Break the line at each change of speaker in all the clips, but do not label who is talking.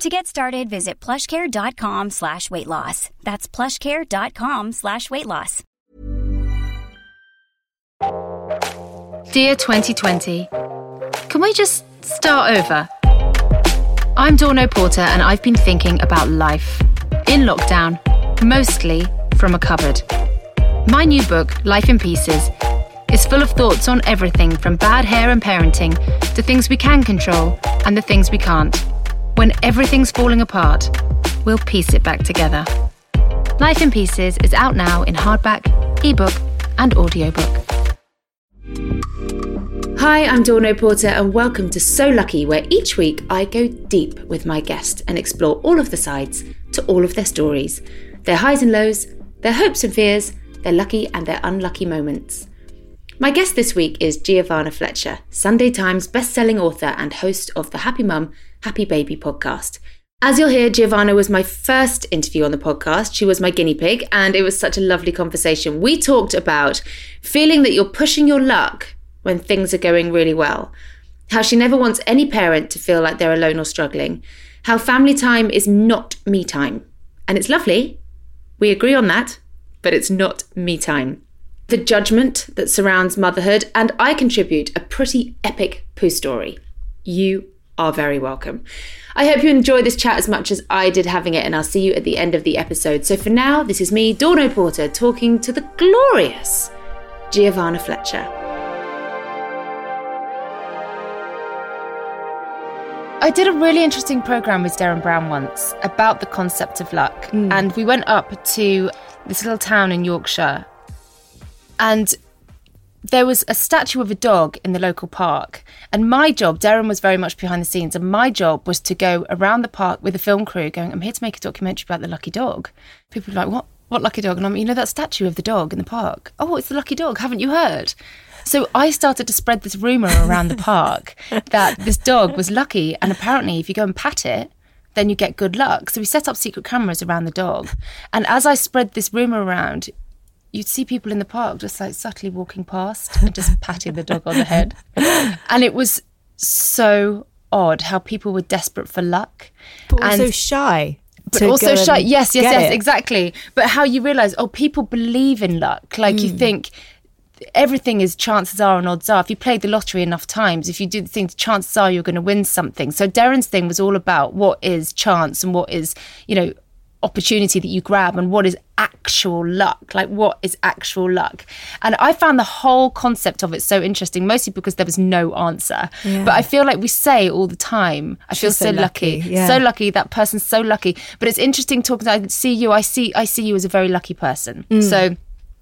To get started, visit plushcare.com slash weight loss. That's plushcare.com slash weight loss.
Dear 2020, can we just start over? I'm Dawn O'Porter and I've been thinking about life in lockdown, mostly from a cupboard. My new book, Life in Pieces, is full of thoughts on everything from bad hair and parenting to things we can control and the things we can't. When everything's falling apart, we'll piece it back together. Life in Pieces is out now in hardback, ebook, and audiobook. Hi, I'm Dawn O'Porter, and welcome to So Lucky, where each week I go deep with my guest and explore all of the sides to all of their stories, their highs and lows, their hopes and fears, their lucky and their unlucky moments. My guest this week is Giovanna Fletcher, Sunday Times best-selling author and host of the Happy Mum, Happy Baby podcast. As you'll hear, Giovanna was my first interview on the podcast. She was my guinea pig, and it was such a lovely conversation. We talked about feeling that you're pushing your luck when things are going really well, how she never wants any parent to feel like they're alone or struggling, how family time is not me time. And it's lovely. We agree on that, but it's not me time the judgment that surrounds motherhood, and I contribute a pretty epic poo story. You are very welcome. I hope you enjoy this chat as much as I did having it, and I'll see you at the end of the episode. So for now, this is me, Dawn O'Porter, talking to the glorious Giovanna Fletcher. I did a really interesting program with Derren Brown once about the concept of luck. Mm. And we went up to this little town in Yorkshire and there was a statue of a dog in the local park. And my job, Derren was very much behind the scenes, and my job was to go around the park with a film crew going, I'm here to make a documentary about the lucky dog. People were like, What? What lucky dog? And I'm, you know, that statue of the dog in the park. Oh, it's the lucky dog. Haven't you heard? So I started to spread this rumor around the park that this dog was lucky. And apparently, if you go and pat it, then you get good luck. So we set up secret cameras around the dog. And as I spread this rumor around, you'd see people in the park just like subtly walking past and just patting the dog on the head. And it was so odd how people were desperate for luck.
But also shy.
But also shy. Yes, yes, yes, it. exactly. But how you realize, oh, people believe in luck. Like mm. you hmm. think everything is chances are and odds are. If you play the lottery enough times, if you do the things, chances are you're going to win something. So Derren's thing was all about what is chance and what is, you know, opportunity that you grab and what is actual luck like what is actual luck and i found the whole concept of it so interesting mostly because there was no answer yeah. but i feel like we say all the time i She's feel so, so lucky, lucky. Yeah. so lucky that person's so lucky but it's interesting talking i see you i see i see you as a very lucky person mm. so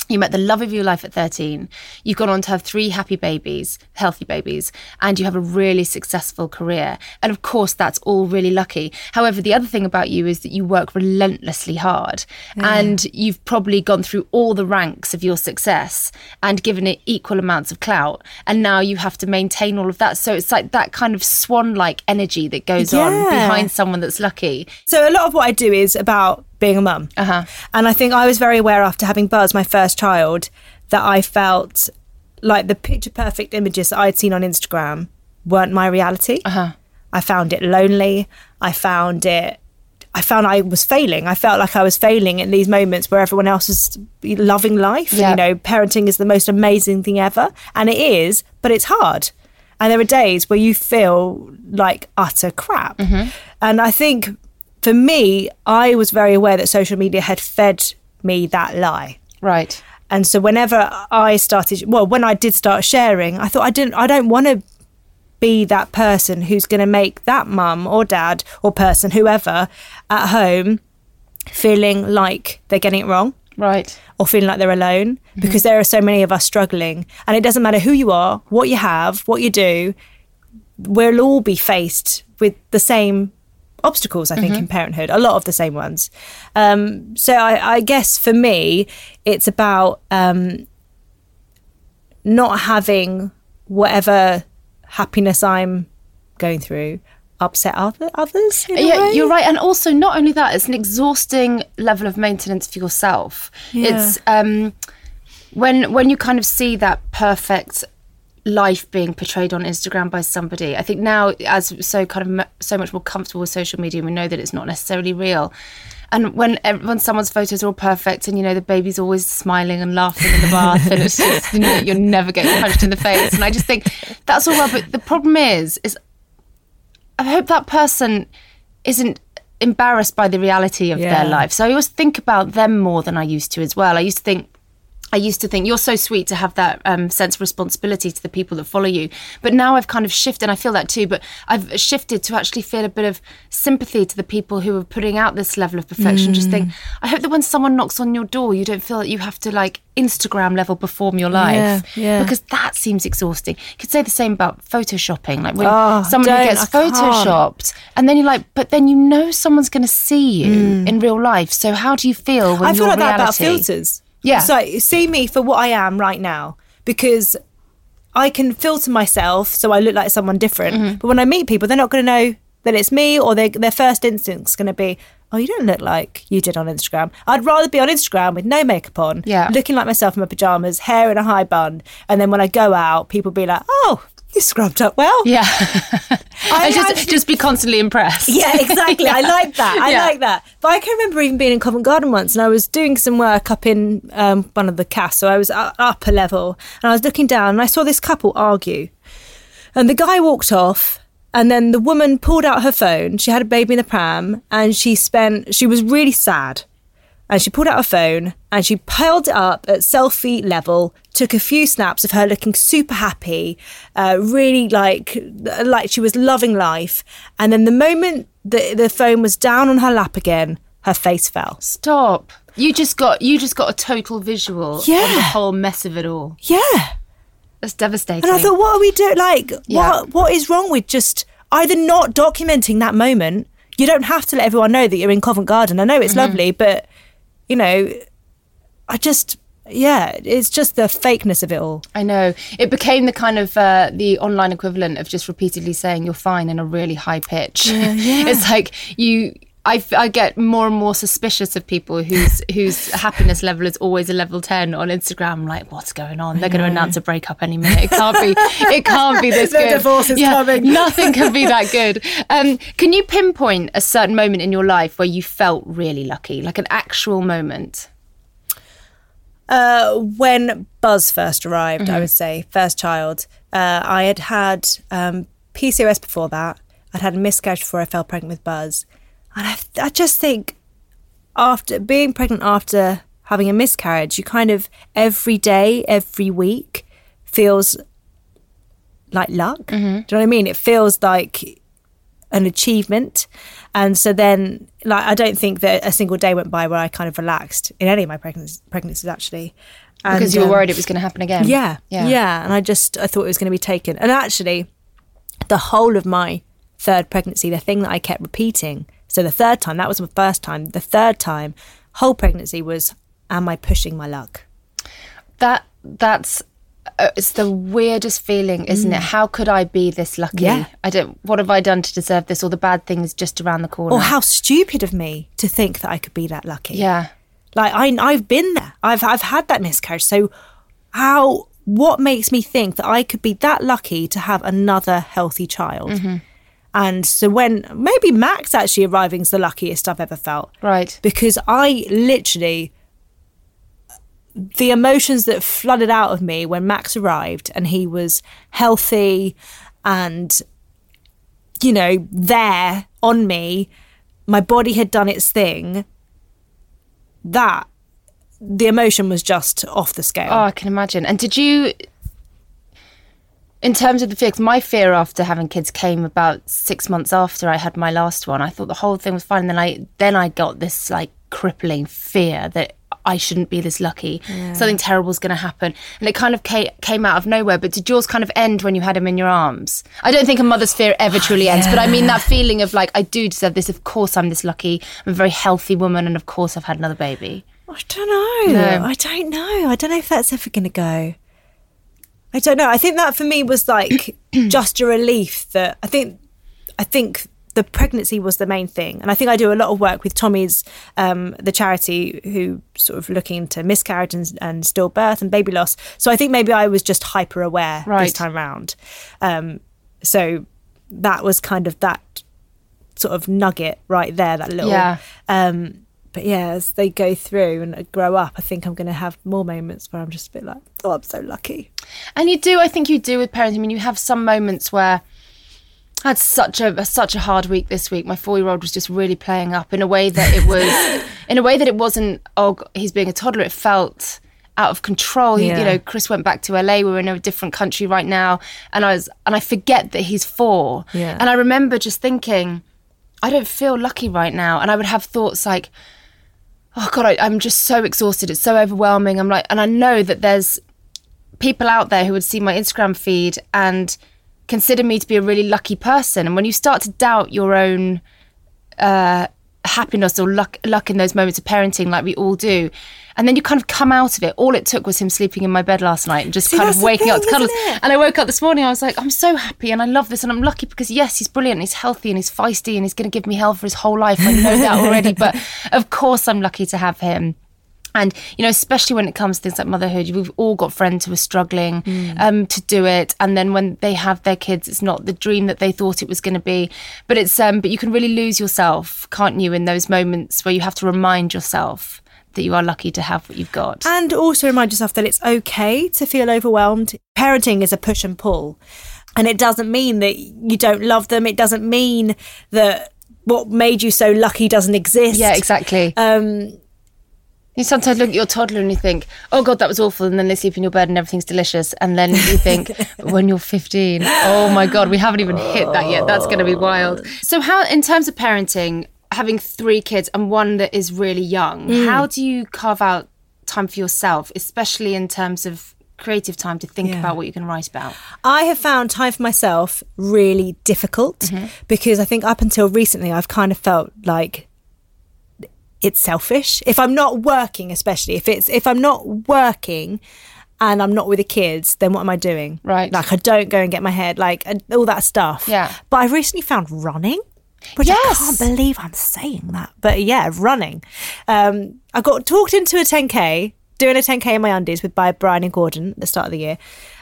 you met the love of your life at 13. You've gone on to have three happy babies, healthy babies, and you have a really successful career. And of course, that's all really lucky. However, the other thing about you is that you work relentlessly hard yeah. and you've probably gone through all the ranks of your success and given it equal amounts of clout. And now you have to maintain all of that. So it's like that kind of swan like energy that goes yeah. on behind someone that's lucky.
So a lot of what I do is about being a mum. Uh-huh. And I think I was very aware after having Buzz, my first child, that I felt like the picture perfect images that I'd seen on Instagram weren't my reality. Uh-huh. I found it lonely. I found it. I found I was failing. I felt like I was failing in these moments where everyone else was loving life. Yep. You know, parenting is the most amazing thing ever, and it is, but it's hard. And there are days where you feel like utter crap. Mm-hmm. And I think for me, I was very aware that social media had fed me that lie.
Right.
And so whenever I started, well, when I did start sharing, I thought I didn't, I don't want to be that person who's going to make that mum or dad or person, whoever at home, feeling like they're getting it wrong.
Right.
Or feeling like they're alone mm-hmm. because there are so many of us struggling. And it doesn't matter who you are, what you have, what you do, we'll all be faced with the same obstacles, I think, mm-hmm. in parenthood, a lot of the same ones. Um, so I, I, guess for me, it's about um, not having whatever happiness I'm going through upset other, others.
yeah, you're right. And also, not only that, it's an exhausting level of maintenance for yourself. Yeah. It's um, when when you kind of see that perfect life being portrayed on Instagram by somebody. I think now, as so kind of so much more comfortable with social media, we know that it's not necessarily real. And when when someone's photos are all perfect, and you know the baby's always smiling and laughing in the bath, and it's just you know, you're never getting punched in the face, and I just think that's all well. But the problem is, is I hope that person isn't embarrassed by the reality of yeah. their life. So I always think about them more than I used to as well. I used to think I used to think you're so sweet to have that um, sense of responsibility to the people that follow you. But now I've kind of shifted, and I feel that too, but I've shifted to actually feel a bit of sympathy to the people who are putting out this level of perfection. Mm. Just think, mm. I hope that when someone knocks on your door, you don't feel that you have to like Instagram level perform your life. Yeah, yeah. Because that seems exhausting. You could say the same about photoshopping. Like when oh, someone who gets photoshopped, and then you're like, but then you know someone's going to see you mm. in real life. So how do you feel when
I feel
like
reality- that about filters.
Yeah.
So see me for what I am right now because I can filter myself so I look like someone different. Mm-hmm. But when I meet people, they're not going to know that it's me or their first instinct is going to be, oh, you don't look like you did on Instagram. I'd rather be on Instagram with no makeup on,
yeah.
looking like myself in my pajamas, hair in a high bun. And then when I go out, people be like, oh, you scrubbed up well.
Yeah. I just just be constantly impressed.
Yeah, exactly. yeah. I like that. I yeah. like that. But I can remember even being in Covent Garden once, and I was doing some work up in um, one of the casts, so I was up a level, and I was looking down, and I saw this couple argue, and the guy walked off. And then the woman pulled out her phone. She had a baby in the pram and she spent, she was really sad and she pulled out her phone and she piled it up at selfie level took a few snaps of her looking super happy uh, really like like she was loving life and then the moment the, the phone was down on her lap again her face fell
stop you just got you just got a total visual yeah. of the whole mess of it all
yeah
that's devastating
and i thought what are we doing like yeah. what what is wrong with just either not documenting that moment you don't have to let everyone know that you're in Covent Garden. I know it's mm-hmm. lovely, but you know, I just yeah, it's just the fakeness of it all.
I know. It became the kind of uh, the online equivalent of just repeatedly saying you're fine in a really high pitch.
Yeah, yeah.
it's like you I, I get more and more suspicious of people whose whose happiness level is always a level ten on Instagram. Like, what's going on? They're going to announce a breakup any minute. It can't be. It can't be this
the
good.
divorce is yeah, coming.
nothing can be that good. Um, can you pinpoint a certain moment in your life where you felt really lucky, like an actual moment?
Uh, when Buzz first arrived, mm-hmm. I would say first child. Uh, I had had um, PCOS before that. I'd had a miscarriage before I fell pregnant with Buzz and I, I just think after being pregnant after having a miscarriage, you kind of every day, every week feels like luck. Mm-hmm. Do you know what I mean? It feels like an achievement. And so then, like, I don't think that a single day went by where I kind of relaxed in any of my pregnancies, pregnancies actually.
And, because you were um, worried it was going to happen again.
Yeah, yeah, yeah. And I just I thought it was going to be taken. And actually, the whole of my third pregnancy, the thing that I kept repeating so the third time, that was my first time. The third time, whole pregnancy was, am I pushing my luck?
That that's uh, it's the weirdest feeling, isn't mm. it? How could I be this lucky?
Yeah.
I don't. What have I done to deserve this? Or the bad things just around the corner?
Or how stupid of me to think that I could be that lucky?
Yeah.
Like I, I've been there. I've I've had that miscarriage. So how? What makes me think that I could be that lucky to have another healthy child? Mm-hmm. And so when maybe Max actually arriving is the luckiest I've ever felt.
Right.
Because I literally the emotions that flooded out of me when Max arrived and he was healthy and you know there on me my body had done its thing that the emotion was just off the scale.
Oh, I can imagine. And did you, in terms of the fear, my fear after having kids came about six months after I had my last one. I thought the whole thing was fine. And then I, then I got this like crippling fear that I shouldn't be this lucky. Something terrible is going to happen. And it kind of came, came out of nowhere. But did yours kind of end when you had him in your arms? I don't think a mother's fear ever truly ends. But I mean that feeling of like, I do deserve this. Of course I'm this lucky. I'm a very healthy woman. And of course I've had another baby.
I don't know.
No.
I don't know. I don't know if that's ever going to go. I don't know. I think that for me was like just a relief that I think I think the pregnancy was the main thing, and I think I do a lot of work with Tommy's um, the charity who sort of looking into miscarriage and, and stillbirth and baby loss. So I think maybe I was just hyper aware
Right.
this time round. Um, so that was kind of that sort of nugget right there. That little
Yeah.
um, but yeah, as they go through and grow up, I think I'm going to have more moments where I'm just a bit like, oh, I'm so lucky.
And you do, I think you do with parenting. I mean, you have some moments where I had such a such a hard week this week. My four year old was just really playing up in a way that it was, in a way that it wasn't. Oh, he's being a toddler. It felt out of control. He,
Yeah.
You know, Chris went back to LA. We're in a different country right now, and I was, and I forget that he's four.
Yeah.
And I remember just thinking, I don't feel lucky right now, and I would have thoughts like. Oh God, I, I'm just so exhausted. It's so overwhelming. I'm like, and I know that there's people out there who would see my Instagram feed and consider me to be a really lucky person. And when you start to doubt your own uh, happiness or luck, luck in those moments of parenting, like we all do, and then you kind of come out of it. All it took was him sleeping in my bed last night and just
See,
kind of waking up to cuddles. And I woke up this morning. I was like, I'm so happy and I love this and I'm lucky because yes, he's brilliant. And he's healthy and he's feisty and he's going to give me hell for his whole life. I know that already, but of course I'm lucky to have him. And you know, especially when it comes to things like motherhood, we've all got friends who are struggling um, to do it, and then when they have their kids, it's not the dream that they thought it was going to be. But it's um, but you can really lose yourself, can't you, in those moments where you have to remind yourself that you are lucky to have what you've got.
And also remind yourself that it's okay to feel overwhelmed. Parenting is a push and pull. And it doesn't mean that you don't love them. It doesn't mean that what made you so lucky doesn't exist.
yeah, exactly.
Um,
You sometimes look at your toddler and you think, "Oh God, that was awful," and then they sleep in your bed and everything's delicious, and then you think, "When you're 15, oh my God, we haven't even hit that yet. That's going to be wild." So, how, in terms of parenting, having three kids and one that is really young, mm. how do you carve out time for yourself, especially in terms of creative time to think
Yeah.
about what you can write about?
I have found time for myself really difficult mm-hmm. because I think up until recently I've kind of felt like it's selfish. If I'm not working, especially if it's if I'm not working and I'm not with the kids, then what am I doing?
Right.
Like I don't go and get my head like all that stuff.
Yeah.
But I've recently found running. Which
Yes.
I can't believe I'm saying that. But yeah, running. Um, I got talked into a 10K, doing a 10K in my undies with by Bryony Gordon at the start of the year.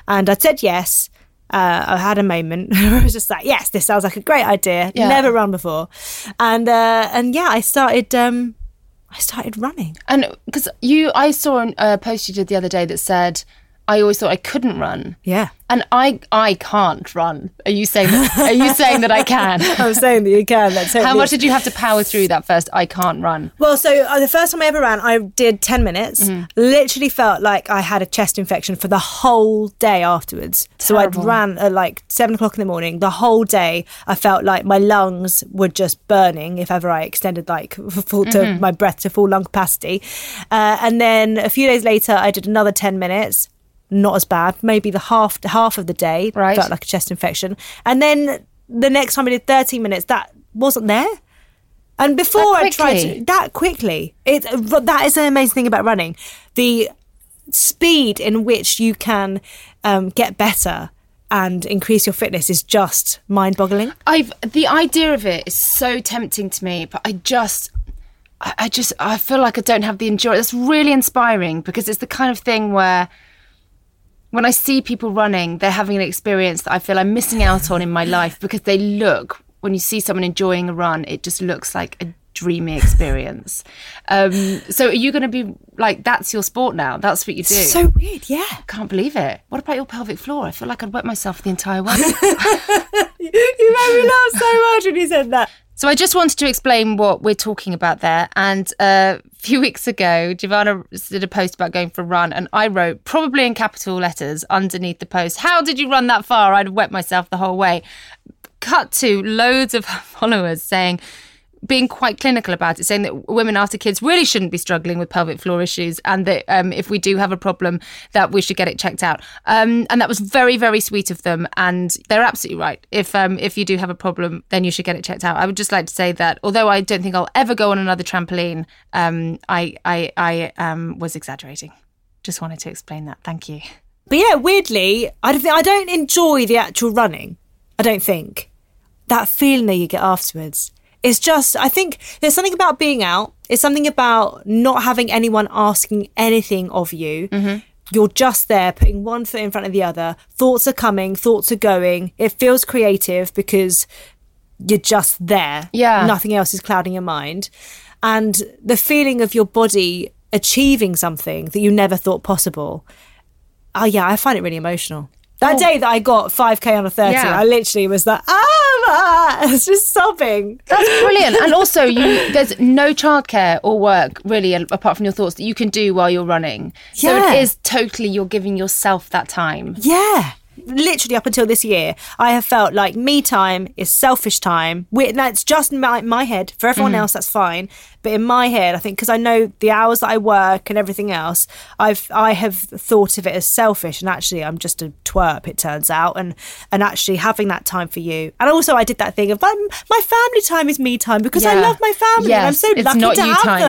And I said yes. Uh, I had a moment where I was just like, yes, this sounds like a great idea.
Yeah.
Never run before. And uh, and yeah, I started um, I started running.
And because you, I saw a post you did the other day that said, "I always thought I couldn't run."
Yeah.
And I I can't run. Are you saying that, are you saying that I can?
I'm saying that you can. That's
How much did you have to power through that first I can't run?
Well, so uh, the first time I ever ran, I did 10 minutes.
Mm-hmm.
Literally felt like I had a chest infection for the whole day afterwards. So I'd ran at like seven o'clock in the morning. The whole day, I felt like my lungs were just burning if ever I extended like full to
Mm-hmm.
my breath to full lung capacity. Uh, and then a few days later, I did another 10 minutes. Not as bad. Maybe the half half of the day
Right.
felt like a chest infection. And then the next time I did 30 minutes, that wasn't there. And before I tried to that quickly, it that is an amazing thing about running. The speed in which you can um, get better and increase your fitness is just mind-boggling.
I've the idea of it is so tempting to me, but I just I, I just I feel like I don't have the endurance. That's really inspiring because it's the kind of thing where when I see people running, they're having an experience that I feel I'm missing out on in my life because they look when you see someone enjoying a run, it just looks like a dreamy experience. Um, so are you going to be like that's your sport now? That's what you do.
So weird, yeah.
Can't believe it. What about your pelvic floor? I feel like I'd wet myself the entire way.
You made me laugh so much when you said that.
So I just wanted to explain what we're talking about there. And uh, few weeks ago, Giovanna did a post about going for a run, and I wrote, probably in capital letters underneath the post, How did you run that far? I'd wet myself the whole way. Cut to loads of followers saying, being quite clinical about it, saying that women after kids really shouldn't be struggling with pelvic floor issues, and that um, if we do have a problem, that we should get it checked out. Um, and that was very, very sweet of them, and they're absolutely right. If um, if you do have a problem, then you should get it checked out. I would just like to say that although I don't think I'll ever go on another trampoline, um, I I, I um, was exaggerating. Just wanted to explain that. Thank you.
But yeah, weirdly, I don't I don't enjoy the actual running. I don't think that feeling that you get afterwards it's just, I think there's something about being out. It's something about not having anyone asking anything of you. Mm-hmm. You're just there, putting one foot in front of the other. Thoughts are coming, thoughts are going. It feels creative because you're just there.
Yeah.
Nothing else is clouding your mind. And the feeling of your body achieving something that you never thought possible. Oh, yeah, I find it really emotional. That oh. day that I got 5K on a 30, yeah. I literally was like, ah, I was just sobbing.
That's brilliant. and also, you there's no childcare or work really apart from your thoughts that you can do while you're running. So it is totally you're giving yourself that time.
Yeah literally up until this year, I have felt like me time is selfish time. that's just my, my head. For everyone mm. else, that's fine. But in my head, I think because I know the hours that I work and everything else, I've I have thought of it as selfish. And actually, I'm just a twerp. It turns out, and and actually having that time for you. And also, I did that thing of my, my family time is me time because yeah. I love my family. Yes, and I'm so lucky to have time. them.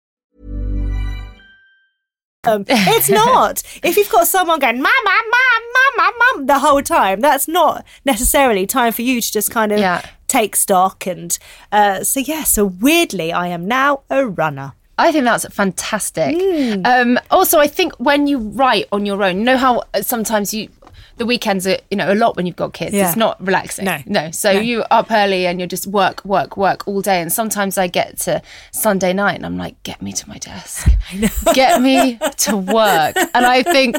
Um, it's not. if you've got someone going, mama, mom, mama, mom, the whole time, that's not necessarily time for you to just kind of yeah. take stock. And uh, so, yeah, so weirdly, I am now a runner.
I think that's fantastic. Mm. Um, also, I think when you write on your own, you know how sometimes you the weekends are you know a lot when you've got kids. Yeah. It's not relaxing.
No,
no. So no. you up early and you're just work, work, work all day. And sometimes I get to Sunday night and I'm like, get me to my desk, get me to work. And I think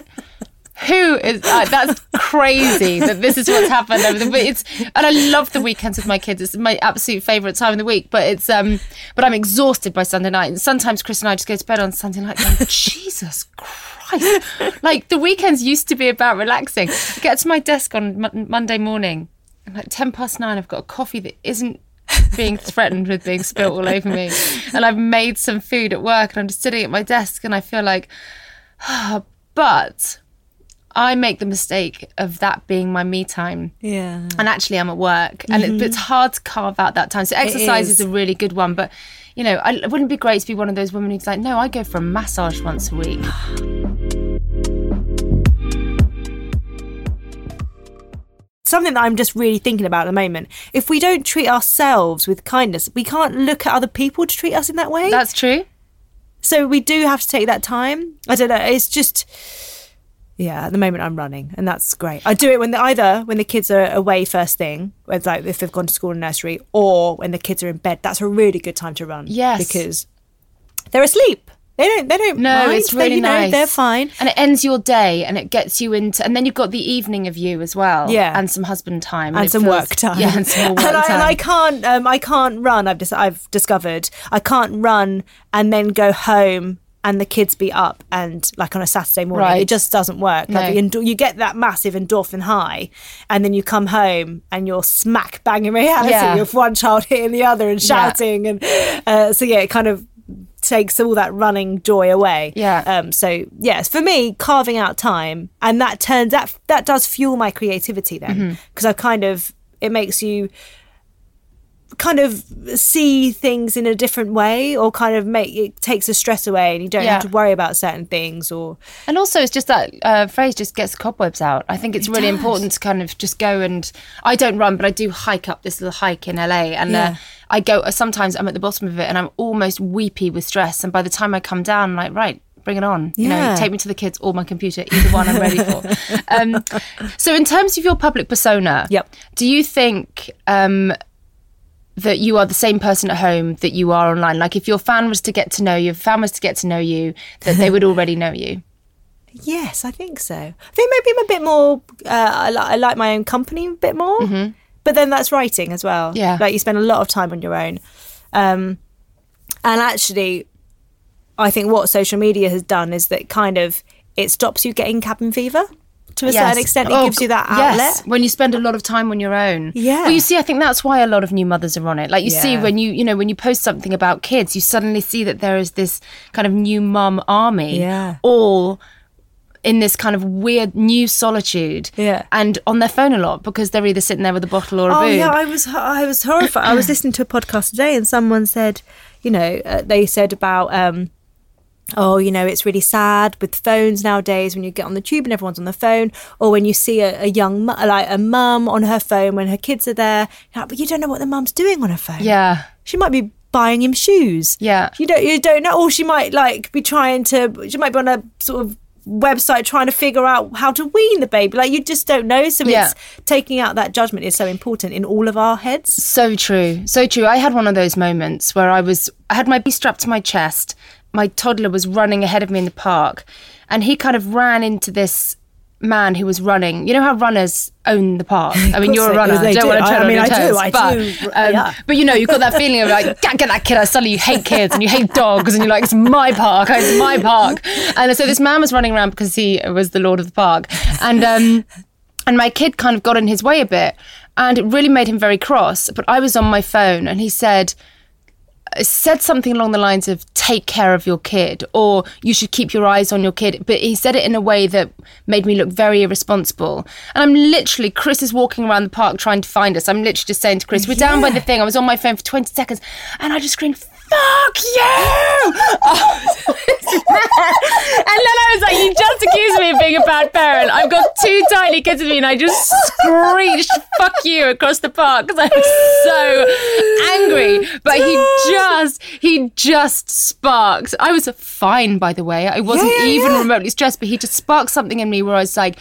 who is uh, that's crazy that this is what's happened over the week. It's and I love the weekends with my kids. It's my absolute favorite time of the week. But it's um, but I'm exhausted by Sunday night. And sometimes Chris and I just go to bed on Sunday night. Going, Jesus Christ! like the weekends used to be about relaxing. I get to my desk on M- Monday morning, and like ten past nine, I've got a coffee that isn't being threatened with being spilt all over me, and I've made some food at work, and I'm just sitting at my desk, and I feel like, oh, but I make the mistake of that being my me time.
Yeah.
And actually, I'm at work, and mm-hmm. it, it's hard to carve out that time. So exercise is. is. a really good one, but you know, I, it wouldn't be great to be one of those women who's like, no, I go for a massage once a week.
Something that I'm just really thinking about at the moment. If we don't treat ourselves with kindness, we can't look at other people to treat us in that way.
That's true.
So we do have to take that time. I don't know. It's just Yeah, at the moment I'm running, and that's great. I do it when the, either when the kids are away first thing, it's like if they've gone to school and nursery, or when the kids are in bed. That's a really good time to run.
Yes,
because they're asleep. They don't. They don't.
No,
mind.
it's really
they, you know,
nice.
They're fine,
and it ends your day, and it gets you into, and then you've got the evening of you as well.
Yeah,
and some husband time,
and,
it
some
feels-
work time.
Yeah, and some work
and, I,
time.
and I can't. Um, I can't run. I've just. I've discovered I can't run and then go home and the kids be up and like on a Saturday morning.
Right.
It just doesn't work.
No.
Like endo- you get that massive endorphin high, and then you come home and you're smack bang in reality
Yeah.
with one child hitting the other and shouting, and uh, so yeah, it kind of takes all that running joy away.
Yeah.
Um. So yes, for me, carving out time, and that turns that that does fuel my creativity then
Mm-hmm.
because I kind of it makes you kind of see things in a different way or kind of make it takes the stress away and you don't
Yeah.
have to worry about certain things or
And also, it's just that uh, phrase just gets cobwebs out. I think it's really
does.
important to kind of just go and. I don't run, but I do hike up this little hike in LA, and
Yeah.
uh, I go. uh, Sometimes I'm at the bottom of it, and I'm almost weepy with stress. And by the time I come down, I'm like, right. Bring it on. You know, take me to the kids or my computer, either one I'm ready for. um, so, in terms of your public persona,
Yep.
do you think um, that you are the same person at home that you are online? Like, if your fan was to get to know you, if fan was to get to know you, that they would already know you.
yes i think so i think maybe i'm a bit more uh, I, li- I like my own company a bit more but then that's writing as well
Mm-hmm. Yeah.
like you spend a lot of time on your own um, and actually i think what social media has done is that kind of it stops you getting cabin fever to a certain extent it
Oh,
gives you that
yes.
outlet
when you spend a lot of time on your own.
Yeah.
Well, you see, I think that's why a lot of new mothers are on it. Like you see, when you you know when you post something about kids, you suddenly see that there is this kind of new mum army.
Yeah.
All in this kind of weird new solitude.
Yeah.
And on their phone a lot because they're either sitting there with a bottle or a
Oh
boob.
yeah, I was I was horrified. I was listening to a podcast today, and someone said, you know, uh, they said about, um, oh, you know, it's really sad with phones nowadays when you get on the tube and everyone's on the phone, or when you see a, a young like a mum on her phone when her kids are there, like, but you don't know what the mum's doing on her phone.
yeah.
she might be buying him shoes.
Yeah.
you don't you don't know, or she might like be trying to. She might be on a sort of website trying to figure out how to wean the baby like you just don't know so
Yeah.
it's taking out that judgment is so important in all of our heads
So true. So true. I had one of those moments where I was I had my bee strapped to my chest. My toddler was running ahead of me in the park and he kind of ran into this man who was running. You know how runners own the park? I mean, you're a runner.
they
don't
do.
want to
I-
tread
I
on
mean,
your
I do,
toes.
I
but,
do,
um,
yeah.
but you know, you've got that feeling of like, can't get that kid. out. Suddenly you hate kids and you hate dogs and you're like, it's my park. It's my park. And so this man was running around because he was the lord of the park. And, um, and my kid kind of got in his way a bit and it really made him very cross but i was on my phone and he said said something along the lines of take care of your kid or you should keep your eyes on your kid but he said it in a way that made me look very irresponsible. And i'm literally chris is walking around the park trying to find us. I'm literally just saying to chris we're down by the thing. I was on my phone for 20 seconds and i just screamed fuck you Oh, and then I was like, you just accused me of being a bad parent. I've got two tiny kids with me and I just screeched, fuck you, across the park because I was so angry. But he just, he just sparked. I was fine, by the way. I wasn't
Yeah, yeah,
even
yeah.
remotely stressed, but he just sparked something in me where I was like,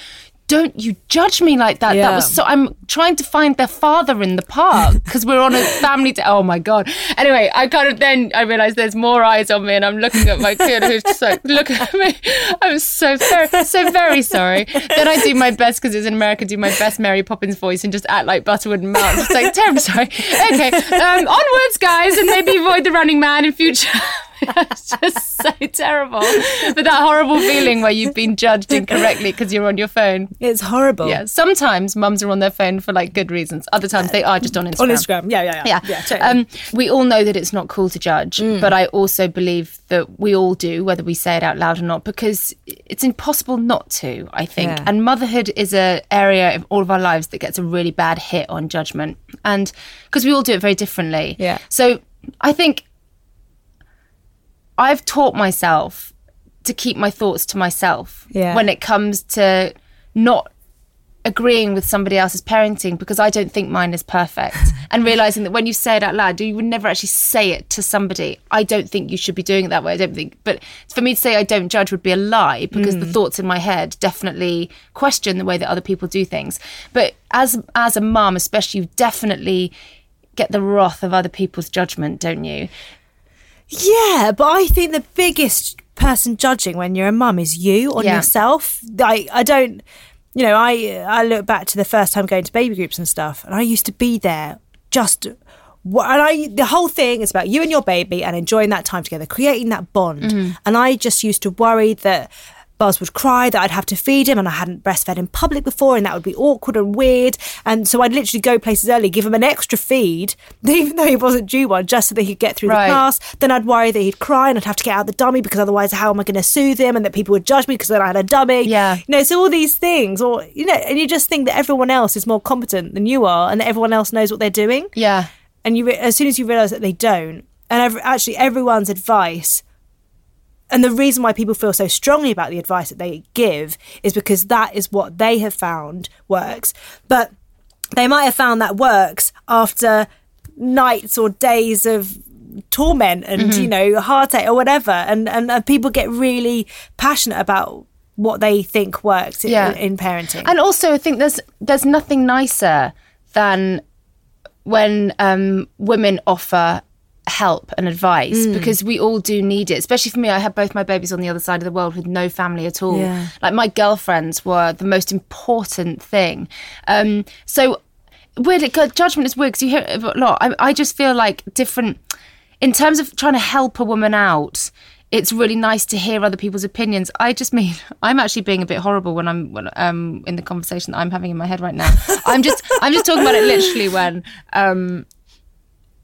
don't you judge me like that. That was so. I'm trying to find their father in the park because we're on a family. Day. Oh my god. Anyway, I kind of then I realized there's more eyes on me, and I'm looking at my kid who's just like, look at me. I'm so very, so very sorry. Then I do my best because it's in America. Do my best Mary Poppins voice and just act like Butterwood and Mount. Just like terribly sorry. Okay, um, onwards, guys, and maybe avoid the running man in future. It's just so terrible. But that horrible feeling where you've been judged incorrectly because you're on your phone.
it's horrible
Yeah. Sometimes mums are on their phone for like good reasons. Other times they are just on Instagram.
on instagram yeah yeah yeah
Yeah.
totally.
um, we all know that it's not cool to judge, but I also believe that we all do, whether we say it out loud or not, because it's impossible not to, I think.
Yeah.
And motherhood is a area of all of our lives that gets a really bad hit on judgment. And because we all do it very differently.
Yeah.
So I think I've taught myself to keep my thoughts to myself
Yeah.
when it comes to not agreeing with somebody else's parenting because I don't think mine is perfect. and realizing that when you say it out loud, you would never actually say it to somebody. I don't think you should be doing it that way. I don't think, but for me to say I don't judge would be a lie because mm. the thoughts in my head definitely question the way that other people do things. But as as a mum, especially, you definitely get the wrath of other people's judgment, don't you?
Yeah, but I think the biggest person judging when you're a mum is you on yeah. yourself. I I don't you know, I I look back to the first time going to baby groups and stuff, and I used to be there just and I the whole thing is about you and your baby and enjoying that time together, creating that bond. Mm-hmm. And I just used to worry that Buzz would cry that I'd have to feed him and I hadn't breastfed in public before and that would be awkward and weird. And so I'd literally go places early, give him an extra feed, even though he wasn't due one, just so that he'd get through right. the class. Then I'd worry that he'd cry and I'd have to get out the dummy because otherwise how am I going to soothe him and that people would judge me because then I had a dummy.
Yeah.
You know, so all these things or, you know, and you just think that everyone else is more competent than you are and that everyone else knows what they're doing.
Yeah.
And you, as soon as you realise that they don't, and every, actually everyone's advice and the reason why people feel so strongly about the advice that they give is because that is what they have found works. But they might have found that works after nights or days of torment and mm-hmm. you know heartache or whatever and and people get really passionate about what they think works yeah. in, in parenting
and also i think there's there's nothing nicer than when um, women offer help and advice mm. because we all do need it especially for me i had both my babies on the other side of the world with no family at all yeah. like my girlfriends were the most important thing um, so weird judgment is weird because you hear it a lot I, I just feel like different in terms of trying to help a woman out it's really nice to hear other people's opinions. I just mean I'm actually being a bit horrible when I'm when, um, in the conversation that I'm having in my head right now. I'm just I'm just talking about it literally when um,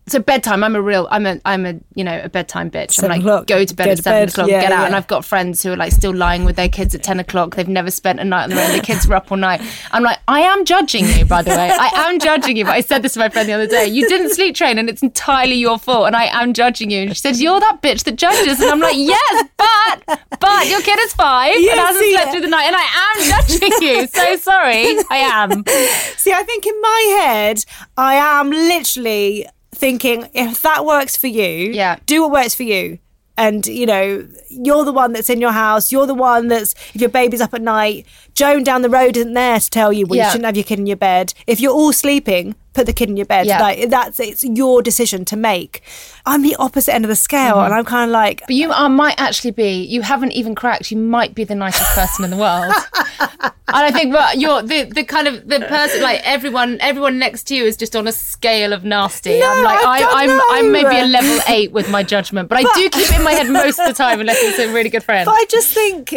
so bedtime. I'm a real. I'm a. I'm a. You know, a bedtime bitch. Seven I'm like, o'clock. go to bed at seven bed. o'clock. Yeah, get out. Yeah. And I've got friends who are like still lying with their kids at ten o'clock. They've never spent a night on their own. The kids were up all night. I'm like, I am judging you, by the way. I am judging you. But I said this to my friend the other day. You didn't sleep train, and it's entirely your fault. And I am judging you. And she said, you're that bitch that judges. And I'm like, yes, but but your kid is five and hasn't see, slept through the night, and I am judging you. So sorry, I am.
See, I think in my head, I am literally thinking if that works for you,
yeah.
do what works for you. And you know, you're the one that's in your house. You're the one that's if your baby's up at night. Joan down the road isn't there to tell you well, yeah. you shouldn't have your kid in your bed. If you're all sleeping, put the kid in your bed. Yeah. Like that's it's your decision to make. I'm the opposite end of the scale, mm-hmm. and I'm kind of like.
But you are, might actually be. You haven't even cracked. You might be the nicest person in the world. and I think, but you're the the kind of the person like everyone everyone next to you is just on a scale of nasty.
No,
I'm like
I,
am
I'm,
I'm maybe a level eight with my judgment, but, but I do keep it in my head most of the time unless it's a really good friend.
But I just think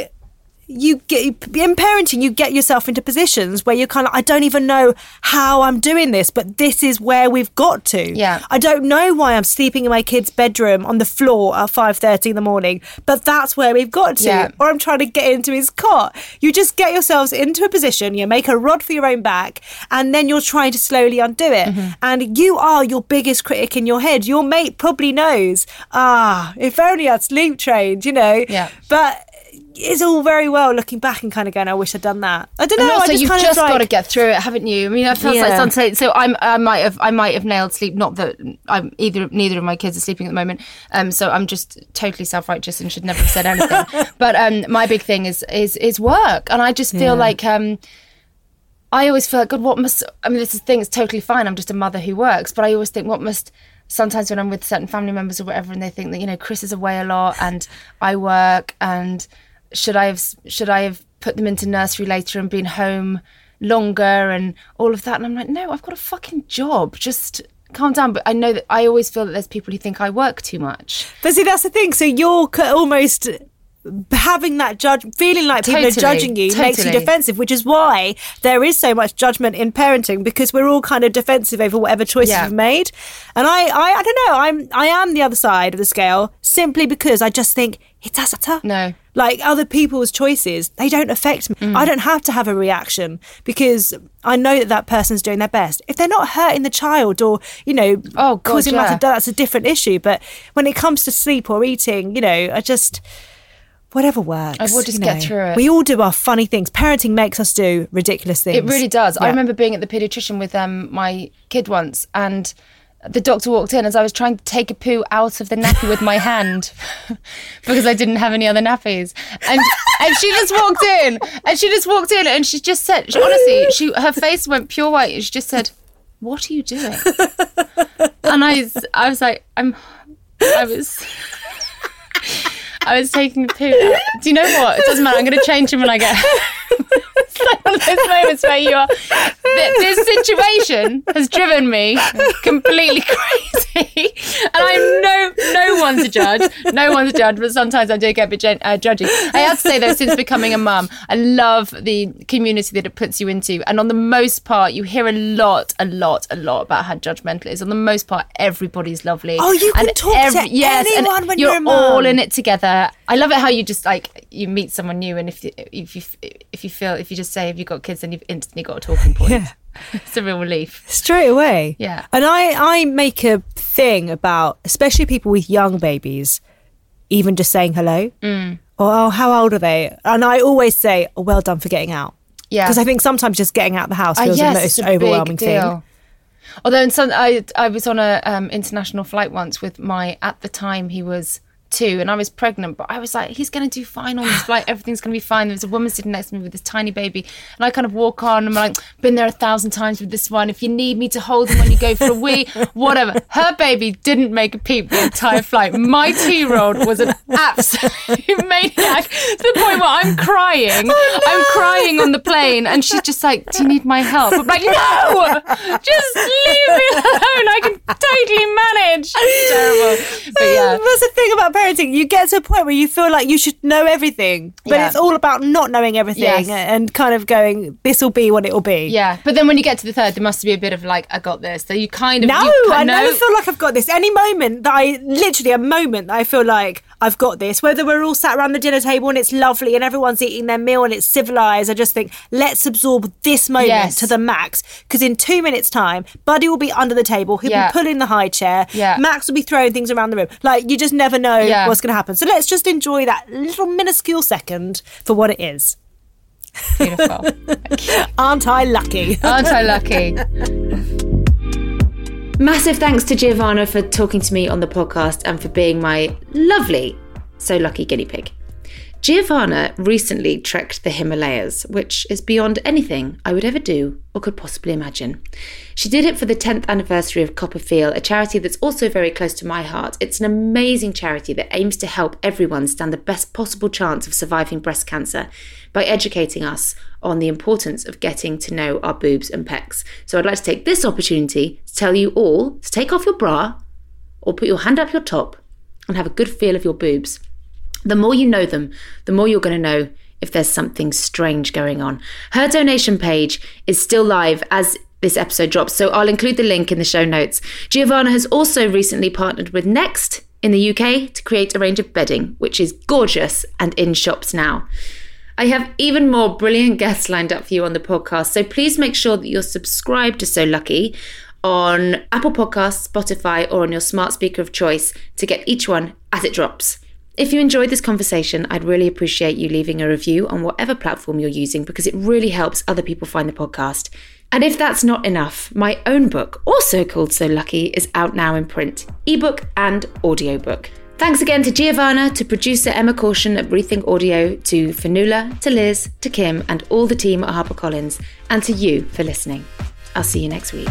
you get in parenting you get yourself into positions where you're kind of I don't even know how I'm doing this but this is where we've got to.
Yeah.
I don't know why I'm sleeping in my kid's bedroom on the floor at 5:30 in the morning but that's where we've got to. Yeah. or I'm trying to get into his cot. You just get yourselves into a position you make a rod for your own back and then you're trying to slowly undo it. Mm-hmm. and you are your biggest critic in your head. Your mate probably knows ah if only I'd sleep trained you know?
Yeah.
But it's all very well looking back and kind of going, I wish I'd done that. I don't know.
Also,
just
you've just like, got to get through it, haven't you? I mean, it feels yeah. like sunset. So I'm, I might have, I might have nailed sleep. Not that I'm either, neither of my kids are sleeping at the moment. Um, so I'm just totally self righteous and should never have said anything. but um, my big thing is is is work, and I just feel yeah. like um. I always feel like, God, what must, I mean, this is thing, it's totally fine. I'm just a mother who works, but I always think, what must, sometimes when I'm with certain family members or whatever, and they think that, you know, Chris is away a lot and I work and should I have should I have put them into nursery later and been home longer and all of that? And I'm like, no, I've got a fucking job. Just calm down. But I know that I always feel that there's people who think I work too much.
But see, that's the thing. So you're almost having that judge feeling like people totally, are judging you totally. makes you defensive which is why there is so much judgment in parenting because we're all kind of defensive over whatever choices yeah. we've made and I, I i don't know i'm i am the other side of the scale simply because i just think it doesn't matter
no
like other people's choices they don't affect me mm. i don't have to have a reaction because i know that that person's doing their best if they're not hurting the child or you know
oh God,
causing
yeah.
that's a different issue but when it comes to sleep or eating you know i just whatever works.
I will just get know. through it.
We all do our funny things. Parenting makes us do ridiculous things.
It really does. Yeah. I remember being at the pediatrician with um, my kid once and the doctor walked in as I was trying to take a poo out of the nappy with my hand because I didn't have any other nappies. And and she just walked in and she just walked in and she just said honestly, she her face went pure white and she just said, What are you doing? And I I was like, I'm I was I was taking a poo. Do you know what? It doesn't matter. I'm going to change him when I get. it's like one of those moments where you are. This situation has driven me completely crazy, and I'm no no one to judge. No one to judge, but sometimes I do get a bit uh, judgy. I have to say though, since becoming a mum, I love the community that it puts you into, and on the most part, you hear a lot, a lot, a lot about how judgmental it is. On the most part, everybody's lovely.
Oh, you can and talk every, to yes, anyone when
you're,
you're
all in it together I love it how you just like you meet someone new, and if you, if you if you feel if you just say if you've got kids, then you've instantly got a talking point. Yeah. it's a real relief
straight away.
Yeah,
and I I make a thing about especially people with young babies, even just saying hello
mm.
or oh how old are they, and I always say oh, well done for getting out.
Yeah,
because I think sometimes just getting out the house uh, feels uh, yes, the most overwhelming thing.
Although in some, I I was on a um, international flight once with my at the time he was two and I was pregnant, but I was like, he's going to do fine on this flight. Everything's going to be fine. There was a woman sitting next to me with this tiny baby. And I kind of walk on and I'm like, been there a thousand times with this one. If you need me to hold him when you go for a wee, whatever. Her baby didn't make a peep the entire flight. My two year old was an absolute maniac to the point where I'm crying. Oh, no. I'm crying on the plane and she's just like, do you need my help? I'm like, no, just leave me alone. I can totally manage. It's terrible. But yeah.
That's the thing about parenting, you get to a point where you feel like you should know everything, but yeah. it's all about not knowing everything yes. and kind of going, this will be what it will be.
Yeah, but then when you get to the third, there must be a bit of like, I got this. So you kind of
no,
you
I never feel like I've got this. Any moment that I literally a moment that I feel like I've got this, whether we're all sat around the dinner table and it's lovely and everyone's eating their meal and it's civilized, I just think let's absorb this moment yes. to the max because in two minutes' time, Buddy will be under the table, he'll yeah. be pulling the high chair,
yeah.
Max will be throwing things around the room. Like you just never know yeah. what's going to happen. So let's just enjoy that little minuscule second for what it is.
Beautiful.
Aren't I lucky?
Aren't I lucky? Massive thanks to Giovanna for talking to me on the podcast and for being my lovely, so lucky guinea pig. Giovanna recently trekked the Himalayas, which is beyond anything I would ever do or could possibly imagine. She did it for the 10th anniversary of CoppaFeel, a charity that's also very close to my heart. It's an amazing charity that aims to help everyone stand the best possible chance of surviving breast cancer by educating us on the importance of getting to know our boobs and pecs. So I'd like to take this opportunity to tell you all to take off your bra or put your hand up your top and have a good feel of your boobs the more you know them, the more you're going to know if there's something strange going on. Her donation page is still live as this episode drops, so I'll include the link in the show notes. Giovanna has also recently partnered with Next in the UK to create a range of bedding, which is gorgeous and in shops now. I have even more brilliant guests lined up for you on the podcast, so please make sure that you're subscribed to So Lucky on Apple Podcasts, Spotify, or on your smart speaker of choice to get each one as it drops. If you enjoyed this conversation, I'd really appreciate you leaving a review on whatever platform you're using because it really helps other people find the podcast. And if that's not enough, my own book, also called So Lucky, is out now in print, ebook and audiobook. Thanks again to Giovanna, to producer Emma Caution at Rethink Audio, to Fanula, to Liz, to Kim, and all the team at HarperCollins, and to you for listening. I'll see you next week.